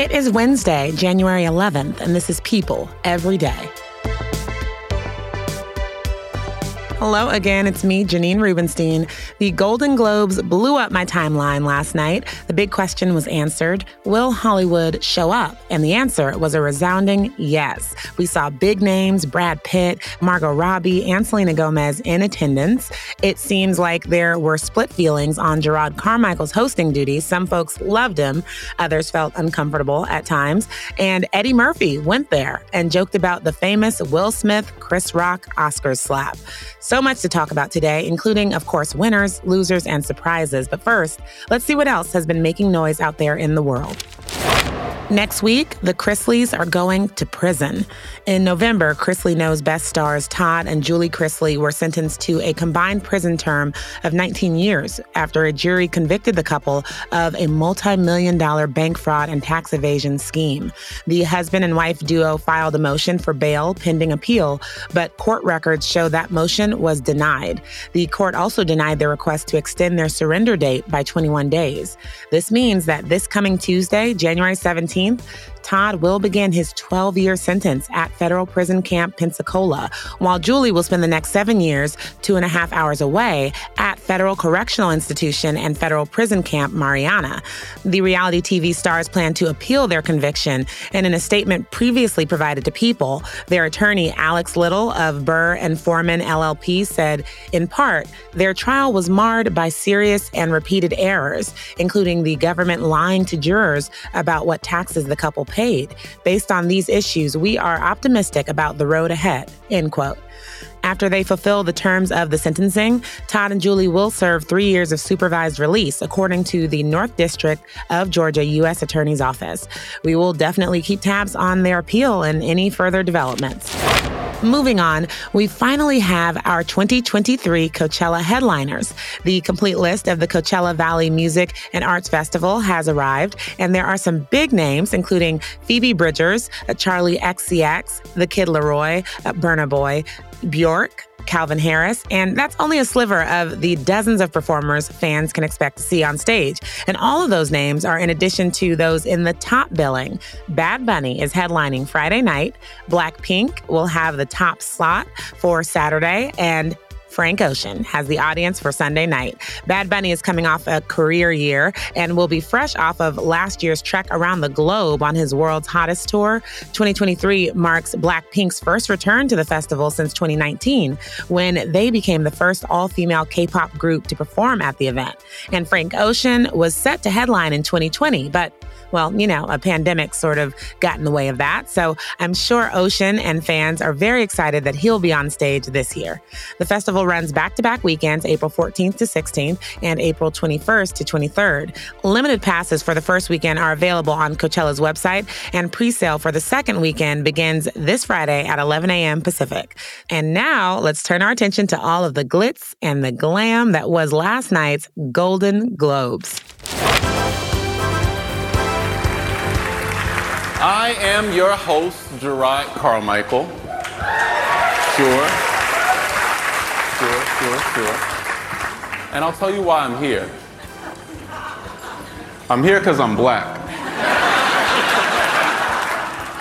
It is Wednesday, January 11th, and this is People Every Day. Hello again, it's me, Janine Rubenstein. The Golden Globes blew up my timeline last night. The big question was answered Will Hollywood show up? And the answer was a resounding yes. We saw big names Brad Pitt, Margot Robbie, and Selena Gomez in attendance. It seems like there were split feelings on Jerrod Carmichael's hosting duties. Some folks loved him, others felt uncomfortable at times. And Eddie Murphy went there and joked about the famous Will Smith Chris Rock Oscars slap. So much to talk about today, including, of course, winners, losers, and surprises. But first, let's see what else has been making noise out there in the world. Next week, the Chrisleys are going to prison. In November, Chrisley Knows Best stars Todd and Julie Chrisley were sentenced to a combined prison term of 19 years after a jury convicted the couple of a multi million dollar bank fraud and tax evasion scheme. The husband and wife duo filed a motion for bail pending appeal, but court records show that motion was denied. The court also denied their request to extend their surrender date by 21 days. This means that this coming Tuesday, January 17th, 13th, Todd will begin his 12 year sentence at federal prison camp Pensacola, while Julie will spend the next seven years, two and a half hours away, at Federal Correctional Institution and Federal Prison Camp Marianna. The reality TV stars plan to appeal their conviction, and in a statement previously provided to People, their attorney Alex Little of Burr and Forman LLP said, in part, their trial was marred by serious and repeated errors, including the government lying to jurors about what taxes the couple paid. Based on these issues, we are optimistic about the road ahead. End quote. After they fulfill the terms of the sentencing, Todd and Julie will serve three years of supervised release, according to the North District of Georgia U.S. Attorney's Office. We will definitely keep tabs on their appeal and any further developments. Moving on, we finally have our 2023 Coachella headliners. The complete list of the Coachella Valley Music and Arts Festival has arrived, and there are some big names, including Phoebe Bridgers, Charli XCX, The Kid LAROI, Burna Boy, Bjork, Calvin Harris, and that's only a sliver of the dozens of performers fans can expect to see on stage. And all of those names are in addition to those in the top billing. Bad Bunny is headlining Friday night, Blackpink will have the top slot for Saturday, and Frank Ocean has the audience for Sunday night. Bad Bunny is coming off a career year and will be fresh off of last year's trek around the globe on his world's hottest tour. 2023 marks Blackpink's first return to the festival since 2019, when they became the first all female K pop group to perform at the event. And Frank Ocean was set to headline in 2020, but well, you know, a pandemic sort of got in the way of that. So I'm sure Ocean and fans are very excited that he'll be on stage this year. The festival runs back to back weekends, April 14th to 16th and April 21st to 23rd. Limited passes for the first weekend are available on Coachella's website, and pre sale for the second weekend begins this Friday at 11 a.m. Pacific. And now let's turn our attention to all of the glitz and the glam that was last night's Golden Globes. I am your host, Jerrod Carmichael. Sure. Sure, sure, sure. And I'll tell you why I'm here. I'm here because I'm black.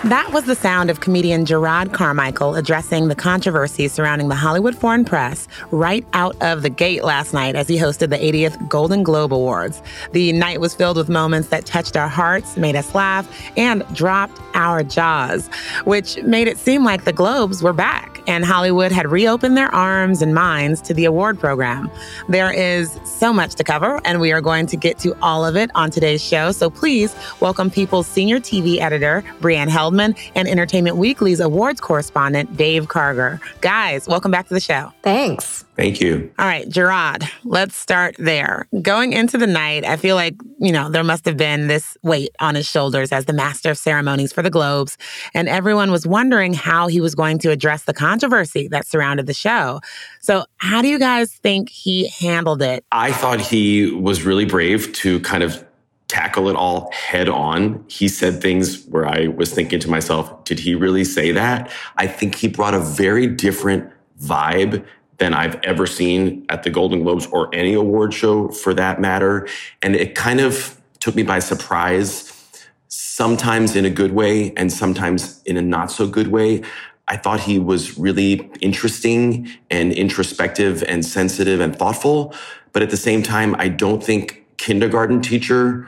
That was the sound of comedian Jerrod Carmichael addressing the controversy surrounding the Hollywood Foreign Press right out of the gate last night as he hosted the 80th Golden Globe Awards. The night was filled with moments that touched our hearts, made us laugh, and dropped our jaws, which made it seem like the Globes were back. And Hollywood had reopened their arms and minds to the award program. There is so much to cover, and we are going to get to all of it on today's show. So please welcome People's senior TV editor, Breanne Heldman, and Entertainment Weekly's awards correspondent, Dave Karger. Guys, welcome back to the show. Thanks. Thank you. All right, Jerrod, let's start there. Going into the night, I feel like, you know, there must have been this weight on his shoulders as the master of ceremonies for the Globes. And everyone was wondering how he was going to address the controversy that surrounded the show. So, how do you guys think he handled it? I thought he was really brave to kind of tackle it all head on. He said things where I was thinking to myself, did he really say that? I think he brought a very different vibe than I've ever seen at the Golden Globes or any award show for that matter. And it kind of took me by surprise, sometimes in a good way and sometimes in a not so good way. I thought he was really interesting and introspective and sensitive and thoughtful. But at the same time, I don't think kindergarten teacher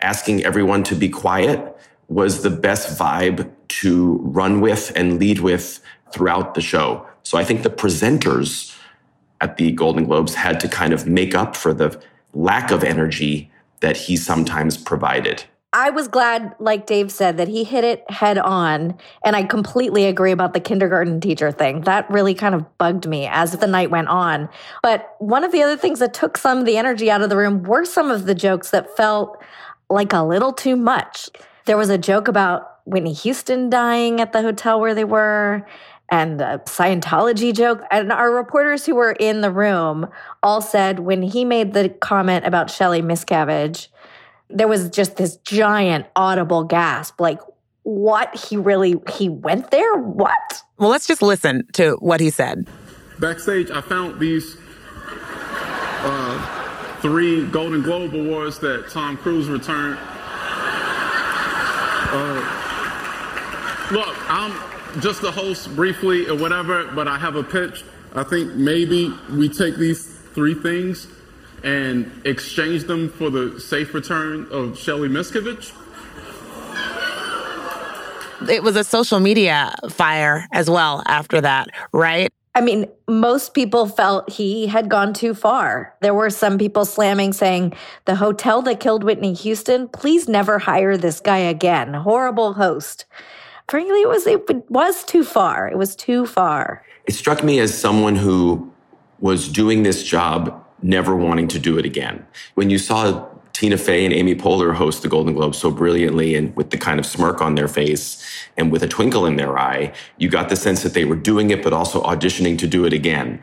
asking everyone to be quiet was the best vibe to run with and lead with throughout the show. So I think the presenters at the Golden Globes had to kind of make up for the lack of energy that he sometimes provided. I was glad, like Dave said, that he hit it head on. And I completely agree about the kindergarten teacher thing. That really kind of bugged me as the night went on. But one of the other things that took some of the energy out of the room were some of the jokes that felt like a little too much. There was a joke about Whitney Houston dying at the hotel where they were and a Scientology joke. And our reporters who were in the room all said when he made the comment about Shelly Miscavige, there was just this giant audible gasp like, what? He really, he went there? What? Well, let's just listen to what he said. Backstage, I found these uh, three Golden Globe Awards that Tom Cruise returned. Uh, look, I'm just the host briefly or whatever, but I have a pitch. I think maybe we take these three things and exchange them for the safe return of Shelly Miscavige. It was a social media fire as well after that, right? I mean, most people felt he had gone too far. There were some people slamming, saying, The hotel that killed Whitney Houston, please never hire this guy again. Horrible host frankly, it was it was too far. It was too far. It struck me as someone who was doing this job, never wanting to do it again. When you saw Tina Fey and Amy Poehler host the Golden Globes so brilliantly and with the kind of smirk on their face and with a twinkle in their eye, you got the sense that they were doing it, but also auditioning to do it again.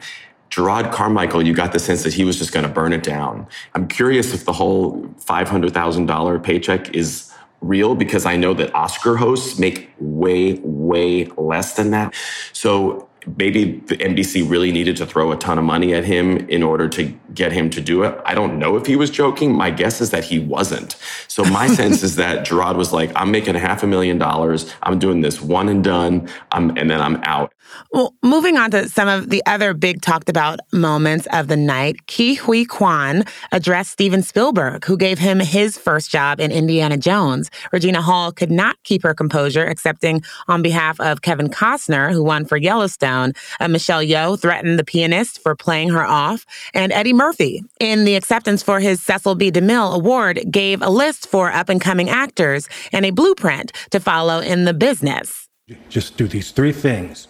Jerrod Carmichael, you got the sense that he was just going to burn it down. I'm curious if the whole $500,000 paycheck is real because I know that Oscar hosts make way, way less than that. So maybe the NBC really needed to throw a ton of money at him in order to get him to do it. I don't know if he was joking. My guess is that he wasn't. So my sense is that Jerrod was like, I'm making a half a million dollars. I'm doing this one and done. I'm, and then I'm out. Well, moving on to some of the other big talked about moments of the night, Ke Huy Quan addressed Steven Spielberg, who gave him his first job in Indiana Jones. Regina Hall could not keep her composure, accepting on behalf of Kevin Costner, who won for Yellowstone. Uh, Michelle Yeoh threatened the pianist for playing her off, and Eddie Murphy, in the acceptance for his Cecil B. DeMille Award, gave a list for up and coming actors and a blueprint to follow in the business. Just do these three things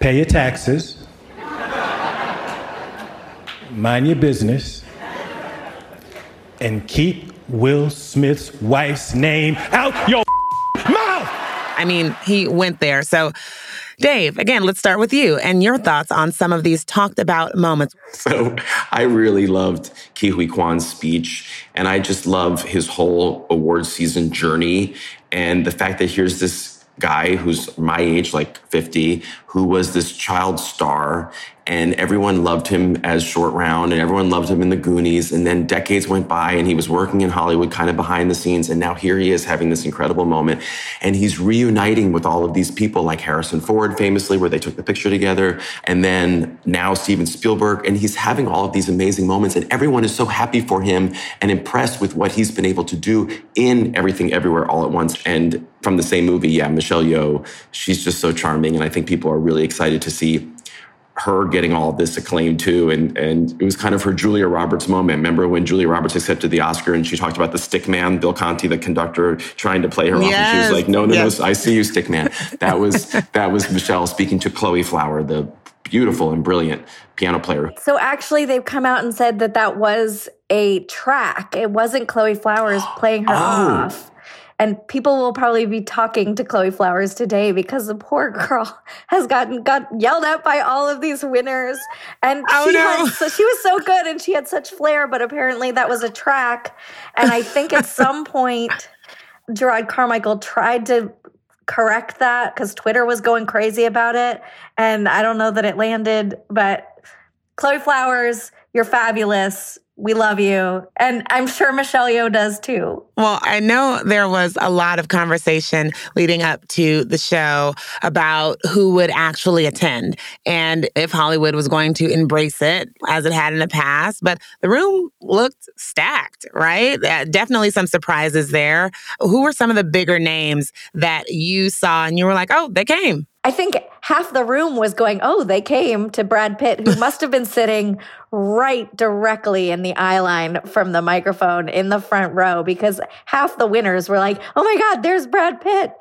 pay your taxes, mind your business, and keep Will Smith's wife's name out your mouth. I mean, he went there. So, Dave, again, let's start with you and your thoughts on some of these talked about moments. So, I really loved Ke Huy Quan's speech, and I just love his whole award season journey and the fact that here's this guy who's my age, like 50, who was this child star and everyone loved him as Short Round, and everyone loved him in the Goonies. And then decades went by, and he was working in Hollywood, kind of behind the scenes. And now here he is having this incredible moment, and he's reuniting with all of these people, like Harrison Ford, famously, where they took the picture together, and then now Steven Spielberg, and he's having all of these amazing moments, and everyone is so happy for him and impressed with what he's been able to do in Everything Everywhere All at Once. And from the same movie, yeah, Michelle Yeoh, she's just so charming, and I think people are really excited to see her getting all of this acclaim too. And and it was kind of her Julia Roberts moment. Remember when Julia Roberts accepted the Oscar and she talked about the stick man, Bill Conti, the conductor, trying to play her yes. off. And she was like, no, no, yes. no, I see you, stick man. That was that was Michelle speaking to Chloe Flower, the beautiful and brilliant piano player. So actually they've come out and said that that was a track. It wasn't Chloe Flowers playing her oh. off. And people will probably be talking to Chloe Flowers today because the poor girl has gotten got yelled at by all of these winners. And oh, she, no. had, so she was so good and she had such flair, but apparently that was a track. And I think at some point, Jerrod Carmichael tried to correct that because Twitter was going crazy about it. And I don't know that it landed, but Chloe Flowers, you're fabulous we love you. And I'm sure Michelle Yeoh does too. Well, I know there was a lot of conversation leading up to the show about who would actually attend and if Hollywood was going to embrace it as it had in the past. But the room looked stacked, right? Uh, definitely some surprises there. Who were some of the bigger names that you saw and you were like, oh, they came? I think half the room was going, Oh, they came to Brad Pitt, who must have been sitting right directly in the eye line from the microphone in the front row because half the winners were like, Oh my God, there's Brad Pitt.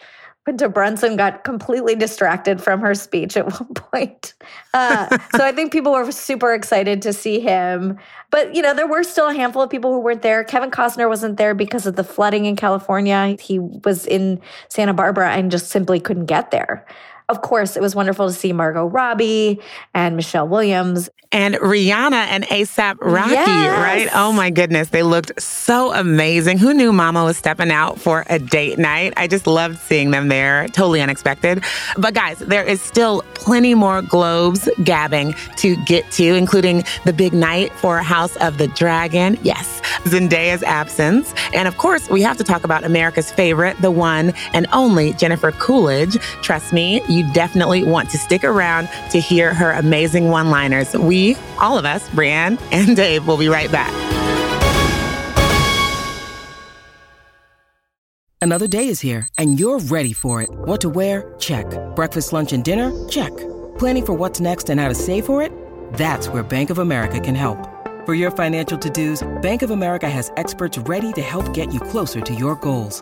Quinta Brunson got completely distracted from her speech at one point. Uh, so I think people were super excited to see him. But, you know, there were still a handful of people who weren't there. Kevin Costner wasn't there because of the flooding in California. He was in Santa Barbara and just simply couldn't get there. Of course, it was wonderful to see Margot Robbie and Michelle Williams. And Rihanna and ASAP Rocky, yes. right? Oh my goodness, they looked so amazing. Who knew Mama was stepping out for a date night? I just loved seeing them there. Totally unexpected. But guys, there is still plenty more globes gabbing to get to, including the big night for House of the Dragon. Yes, Zendaya's absence. And of course, we have to talk about America's favorite, the one and only Jennifer Coolidge. Trust me, you definitely want to stick around to hear her amazing one liners. We, all of us, Breanne and Dave, will be right back. Another day is here, and you're ready for it. What to wear? Check. Breakfast, lunch, and dinner? Check. Planning for what's next and how to save for it? That's where Bank of America can help. For your financial to dos, Bank of America has experts ready to help get you closer to your goals.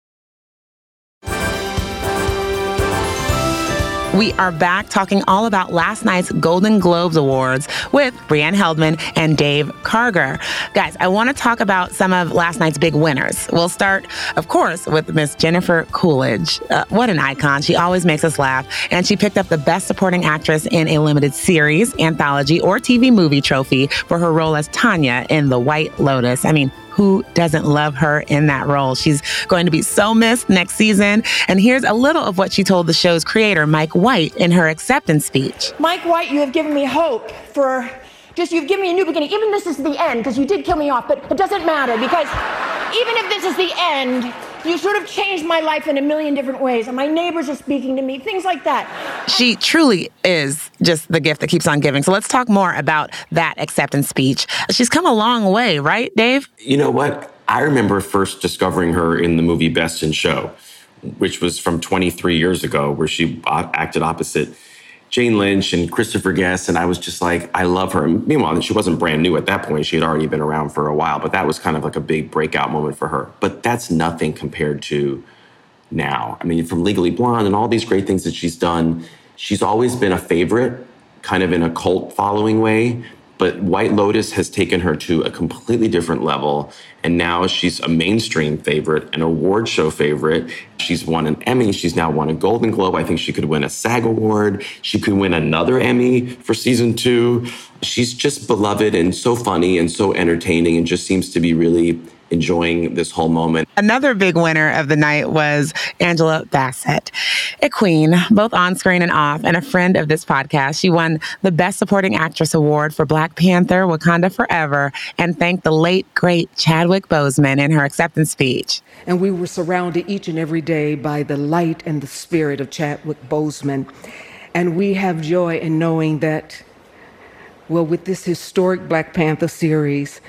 We are back talking all about last night's Golden Globes Awards with Breanne Heldman and Dave Karger. Guys, I want to talk about some of last night's big winners. We'll start, of course, with Miss Jennifer Coolidge. Uh, what an icon. She always makes us laugh. And she picked up the Best Supporting Actress in a Limited Series, Anthology, or TV Movie trophy for her role as Tanya in The White Lotus. I mean, who doesn't love her in that role? She's going to be so missed next season. And here's a little of what she told the show's creator, Mike White, in her acceptance speech. Mike White, you have given me hope for just you've given me a new beginning. Even this is the end, because you did kill me off, but it doesn't matter because even if this is the end, you sort of changed my life in a million different ways. And my neighbors are speaking to me, things like that. She truly is just the gift that keeps on giving. So let's talk more about that acceptance speech. She's come a long way, right, Dave? You know what? I remember first discovering her in the movie Best in Show, which was from 23 years ago, where she acted opposite Jane Lynch and Christopher Guest, and I was just like, I love her. meanwhile, she wasn't brand new at that point. She had already been around for a while, but that was kind of like a big breakout moment for her. But that's nothing compared to now. I mean, from Legally Blonde and all these great things that she's done, she's always been a favorite, kind of in a cult following way. But White Lotus has taken her to a completely different level. And now she's a mainstream favorite, an award show favorite. She's won an Emmy. She's now won a Golden Globe. I think she could win a SAG award. She could win another Emmy for season two. She's just beloved and so funny and so entertaining and just seems to be really enjoying this whole moment. Another big winner of the night was Angela Bassett, a queen, both on screen and off, and a friend of this podcast. She won the Best Supporting Actress Award for Black Panther Wakanda Forever and thanked the late, great Chadwick Boseman in her acceptance speech. And we were surrounded each and every day by the light and the spirit of Chadwick Boseman. And we have joy in knowing that, well, with this historic Black Panther series,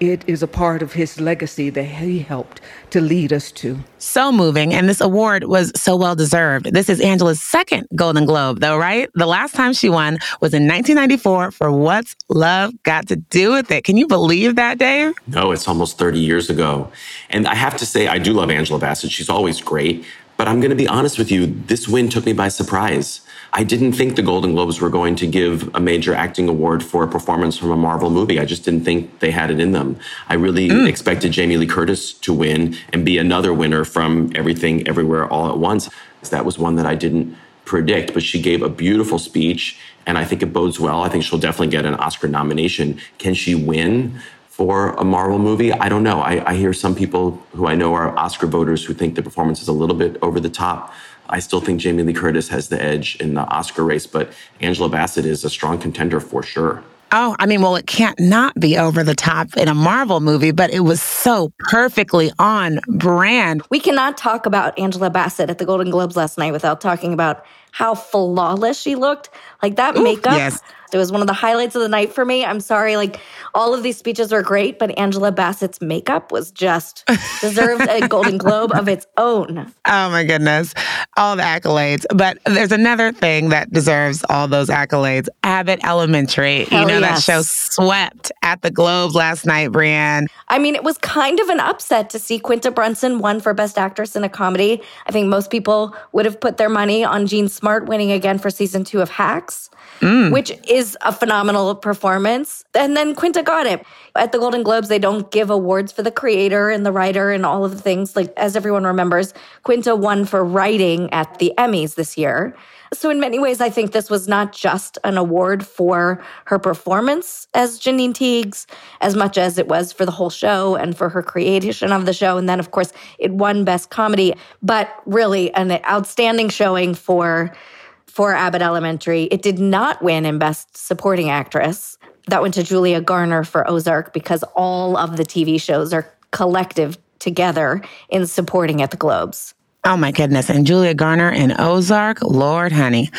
it is a part of his legacy that he helped to lead us to. So moving. And this award was so well deserved. This is Angela's second Golden Globe, though, right? The last time she won was in 1994 for What's Love Got to Do with It? Can you believe that, Dave? No, it's almost 30 years ago. And I have to say, I do love Angela Bassett. She's always great. But I'm going to be honest with you, this win took me by surprise. I didn't think the Golden Globes were going to give a major acting award for a performance from a Marvel movie. I just didn't think they had it in them. I really mm. expected Jamie Lee Curtis to win and be another winner from Everything Everywhere All at Once. That was one that I didn't predict, but she gave a beautiful speech and I think it bodes well. I think she'll definitely get an Oscar nomination. Can she win? for a Marvel movie. I don't know. I, I, hear some people who I know are Oscar voters who think the performance is a little bit over the top. I still think Jamie Lee Curtis has the edge in the Oscar race, but Angela Bassett is a strong contender for sure. Oh, I mean, well, it can't not be over the top in a Marvel movie, but it was so perfectly on brand. We cannot talk about Angela Bassett at the Golden Globes last night without talking about how flawless she looked. Like that Ooh, makeup. Yes. It was one of the highlights of the night for me. I'm sorry, like all of these speeches were great, but Angela Bassett's makeup was just deserved a Golden Globe of its own. Oh my goodness. All the accolades. But there's another thing that deserves all those accolades. Abbott Elementary. Hell you know, yes. that show swept at the Globes last night, Breanne. I mean, it was kind of an upset to see Quinta Brunson won for Best Actress in a Comedy. I think most people would have put their money on Jean Smart winning again for season two of Hacks mm. which is a phenomenal performance. And then Quinta got it. At the Golden Globes, they don't give awards for the creator and the writer and all of the things. Like, as everyone remembers, Quinta won for writing at the Emmys this year. So, in many ways, I think this was not just an award for her performance as Janine Teagues, as much as it was for the whole show and for her creation of the show. And then, of course, it won Best Comedy, but really an outstanding showing for for Abbott Elementary. It did not win in Best Supporting Actress. That went to Julia Garner for Ozark because all of the TV shows are collective together in supporting at the Globes. Oh my goodness. And Julia Garner in Ozark, Lord honey.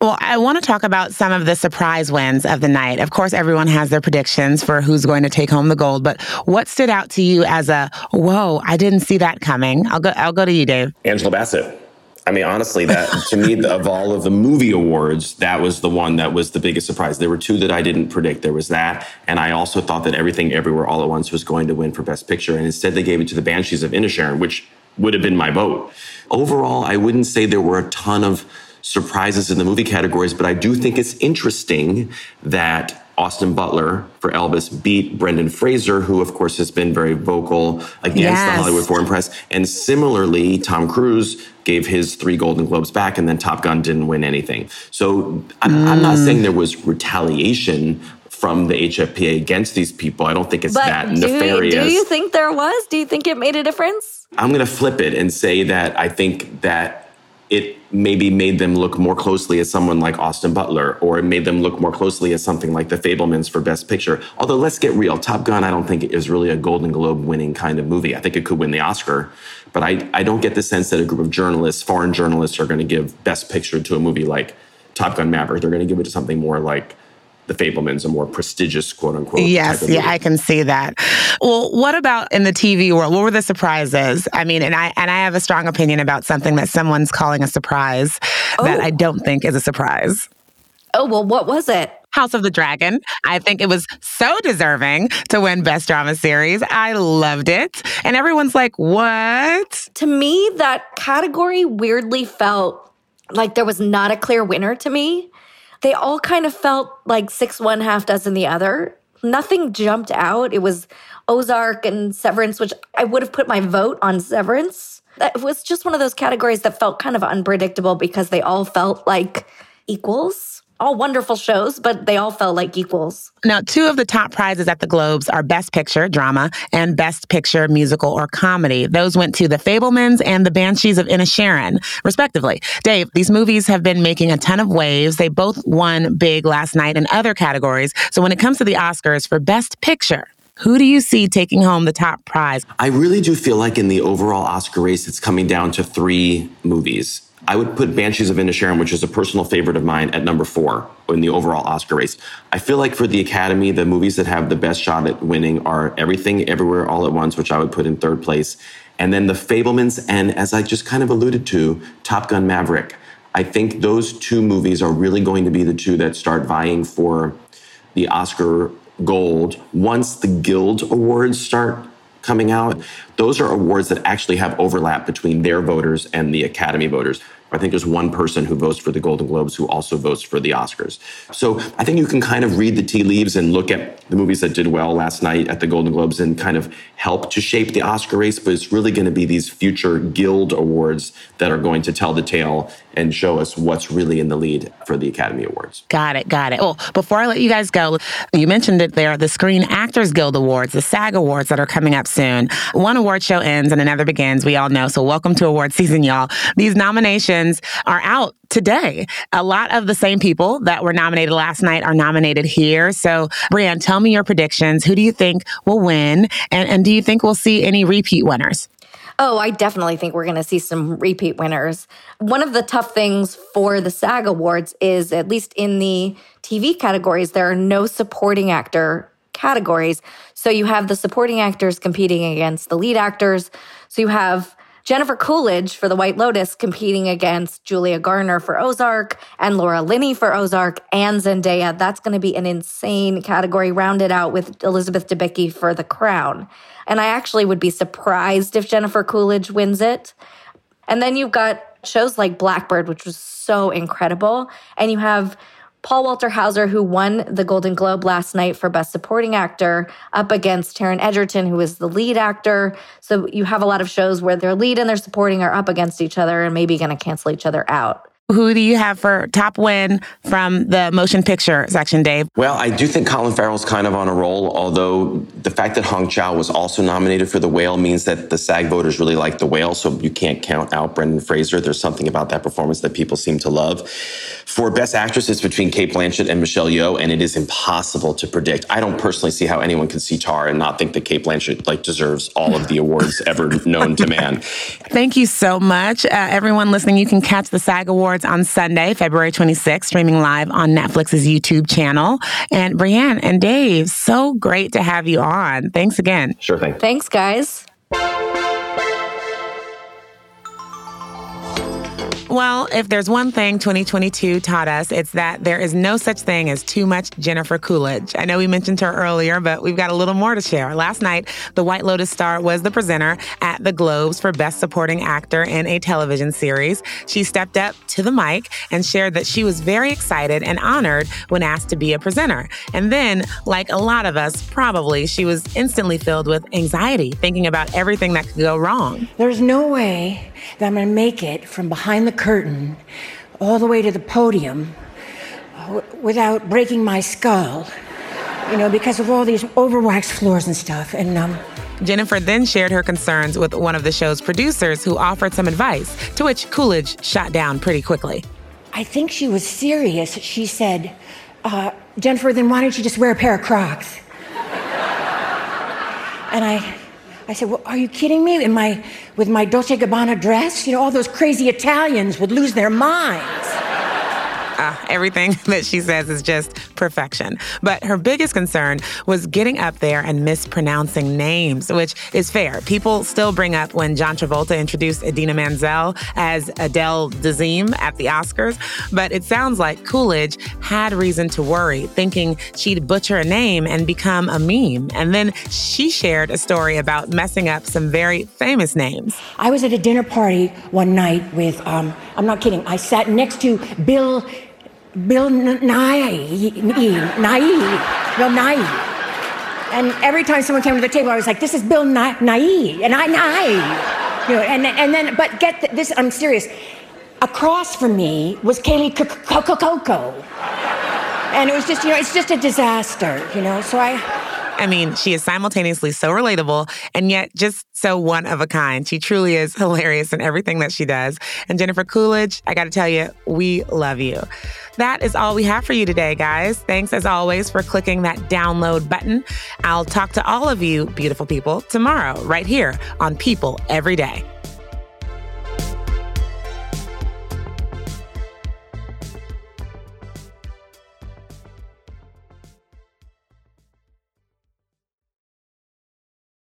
Well, I want to talk about some of the surprise wins of the night. Of course, everyone has their predictions for who's going to take home the gold, but what stood out to you as a whoa, I didn't see that coming? I'll go I'll go to you, Dave. Angela Bassett. I mean, honestly, that to me, of all of the movie awards, that was the one that was the biggest surprise. There were two that I didn't predict. There was that, and I also thought that Everything Everywhere All at Once was going to win for Best Picture, and instead they gave it to the Banshees of Inisherin, which would have been my vote. Overall, I wouldn't say there were a ton of surprises in the movie categories, but I do think it's interesting that Austin Butler for Elvis beat Brendan Fraser, who, of course, has been very vocal against yes. the Hollywood Foreign Press. And similarly, Tom Cruise gave his three Golden Globes back, and then Top Gun didn't win anything. So I'm, mm. I'm not saying there was retaliation from the HFPA against these people. I don't think it's but that do nefarious. Do you think there was? Do you think it made a difference? I'm going to flip it and say that I think that it maybe made them look more closely at someone like Austin Butler, or it made them look more closely at something like The Fabelmans for Best Picture. Although, let's get real, Top Gun, I don't think is really a Golden Globe winning kind of movie. I think it could win the Oscar, but I, I don't get the sense that a group of journalists, foreign journalists, are going to give Best Picture to a movie like Top Gun Maverick. They're going to give it to something more like the Fabelmans, a more prestigious quote unquote. Yes, yeah, I can see that. Well, what about in the TV world? What were the surprises? I mean, and I and I have a strong opinion about something that someone's calling a surprise oh. that I oh. don't think is a surprise. Oh, well, what was it? House of the Dragon. I think it was so deserving to win Best Drama Series. I loved it. And everyone's like, what? To me, that category weirdly felt like there was not a clear winner to me. They all kind of felt like six one, half dozen the other. Nothing jumped out. It was Ozark and Severance, which I would have put my vote on Severance. It was just one of those categories that felt kind of unpredictable because they all felt like equals all wonderful shows, but they all felt like equals. Now, two of the top prizes at the Globes are Best Picture, drama, and Best Picture, musical or comedy. Those went to The Fabelmans and The Banshees of Inisherin, respectively. Dave, these movies have been making a ton of waves. They both won big last night in other categories. So when it comes to the Oscars for Best Picture, who do you see taking home the top prize? I really do feel like in the overall Oscar race, it's coming down to three movies. I would put Banshees of Inisherin, which is a personal favorite of mine, at number four in the overall Oscar race. I feel like for the Academy, the movies that have the best shot at winning are Everything, Everywhere, All at Once, which I would put in third place, and then The Fabelmans, and as I just kind of alluded to, Top Gun Maverick. I think those two movies are really going to be the two that start vying for the Oscar gold once the Guild Awards start coming out. Those are awards that actually have overlap between their voters and the Academy voters. I think there's one person who votes for the Golden Globes who also votes for the Oscars. So I think you can kind of read the tea leaves and look at the movies that did well last night at the Golden Globes and kind of help to shape the Oscar race. But it's really going to be these future Guild Awards that are going to tell the tale and show us what's really in the lead for the Academy Awards. Got it. Got it. Well, before I let you guys go, you mentioned it there the Screen Actors Guild Awards, the SAG Awards that are coming up soon. One award show ends and another begins. We all know. So welcome to award season, y'all. These nominations are out today. A lot of the same people that were nominated last night are nominated here. So, Breanne, tell me your predictions. Who do you think will win? And, and do you think we'll see any repeat winners? Oh, I definitely think we're going to see some repeat winners. One of the tough things for the SAG Awards is, at least in the TV categories, there are no supporting actor categories. So you have the supporting actors competing against the lead actors. So you have Jennifer Coolidge for The White Lotus competing against Julia Garner for Ozark and Laura Linney for Ozark and Zendaya. That's going to be an insane category rounded out with Elizabeth Debicki for The Crown. And I actually would be surprised if Jennifer Coolidge wins it. And then you've got shows like Black Bird, which was so incredible. And you have Paul Walter Hauser, who won the Golden Globe last night for Best Supporting Actor, up against Taron Egerton, who is the lead actor. So you have a lot of shows where their lead and their supporting are up against each other and maybe going to cancel each other out. Who do you have for top win from the motion picture section, Dave? Well, I do think Colin Farrell's kind of on a roll, although the fact that Hong Chau was also nominated for The Whale means that the SAG voters really like The Whale, so you can't count out Brendan Fraser. There's something about that performance that people seem to love. For Best Actress, it's between Cate Blanchett and Michelle Yeoh, and it is impossible to predict. I don't personally see how anyone can see Tar and not think that Cate Blanchett like deserves all of the awards ever known to man. Thank you so much. Uh, everyone listening, you can catch the SAG Awards on Sunday, February 26th, streaming live on Netflix's YouTube channel. And Breanne and Dave, so great to have you on. Thanks again. Sure thing. Thanks, guys. Well, if there's one thing 2022 taught us, it's that there is no such thing as too much Jennifer Coolidge. I know we mentioned her earlier, but we've got a little more to share. Last night, the White Lotus star was the presenter at the Globes for Best Supporting Actor in a Television Series. She stepped up to the mic and shared that she was very excited and honored when asked to be a presenter. And then, like a lot of us, probably, she was instantly filled with anxiety, thinking about everything that could go wrong. There's no way that I'm going to make it from behind the curtain all the way to the podium w- without breaking my skull, you know, because of all these overwaxed floors and stuff. And, um, Jennifer then shared her concerns with one of the show's producers who offered some advice, to which Coolidge shot down pretty quickly. I think she was serious. She said, uh, Jennifer, then why don't you just wear a pair of Crocs? and I, I said, well, are you kidding me? In my, with my Dolce Gabbana dress? You know, all those crazy Italians would lose their minds. Uh, everything that she says is just perfection. But her biggest concern was getting up there and mispronouncing names, which is fair. People still bring up when John Travolta introduced Idina Manzel as Adele Dazeem at the Oscars. But it sounds like Coolidge had reason to worry, thinking she'd butcher a name and become a meme. And then she shared a story about messing up some very famous names. I was at a dinner party one night with, um, I'm not kidding, I sat next to Bill Bill Nye, Nye, Bill Nye. And every time someone came to the table, I was like, "This is Bill Nye, and I Nye." You know, and and then, but get this, I'm serious. Across from me was Kaley Cuoco, and it was just, you know, it's just a disaster, you know. So I. I mean, she is simultaneously so relatable and yet just so one of a kind. She truly is hilarious in everything that she does. And Jennifer Coolidge, I got to tell you, we love you. That is all we have for you today, guys. Thanks as always for clicking that download button. I'll talk to all of you, beautiful people, tomorrow, right here on People Every Day.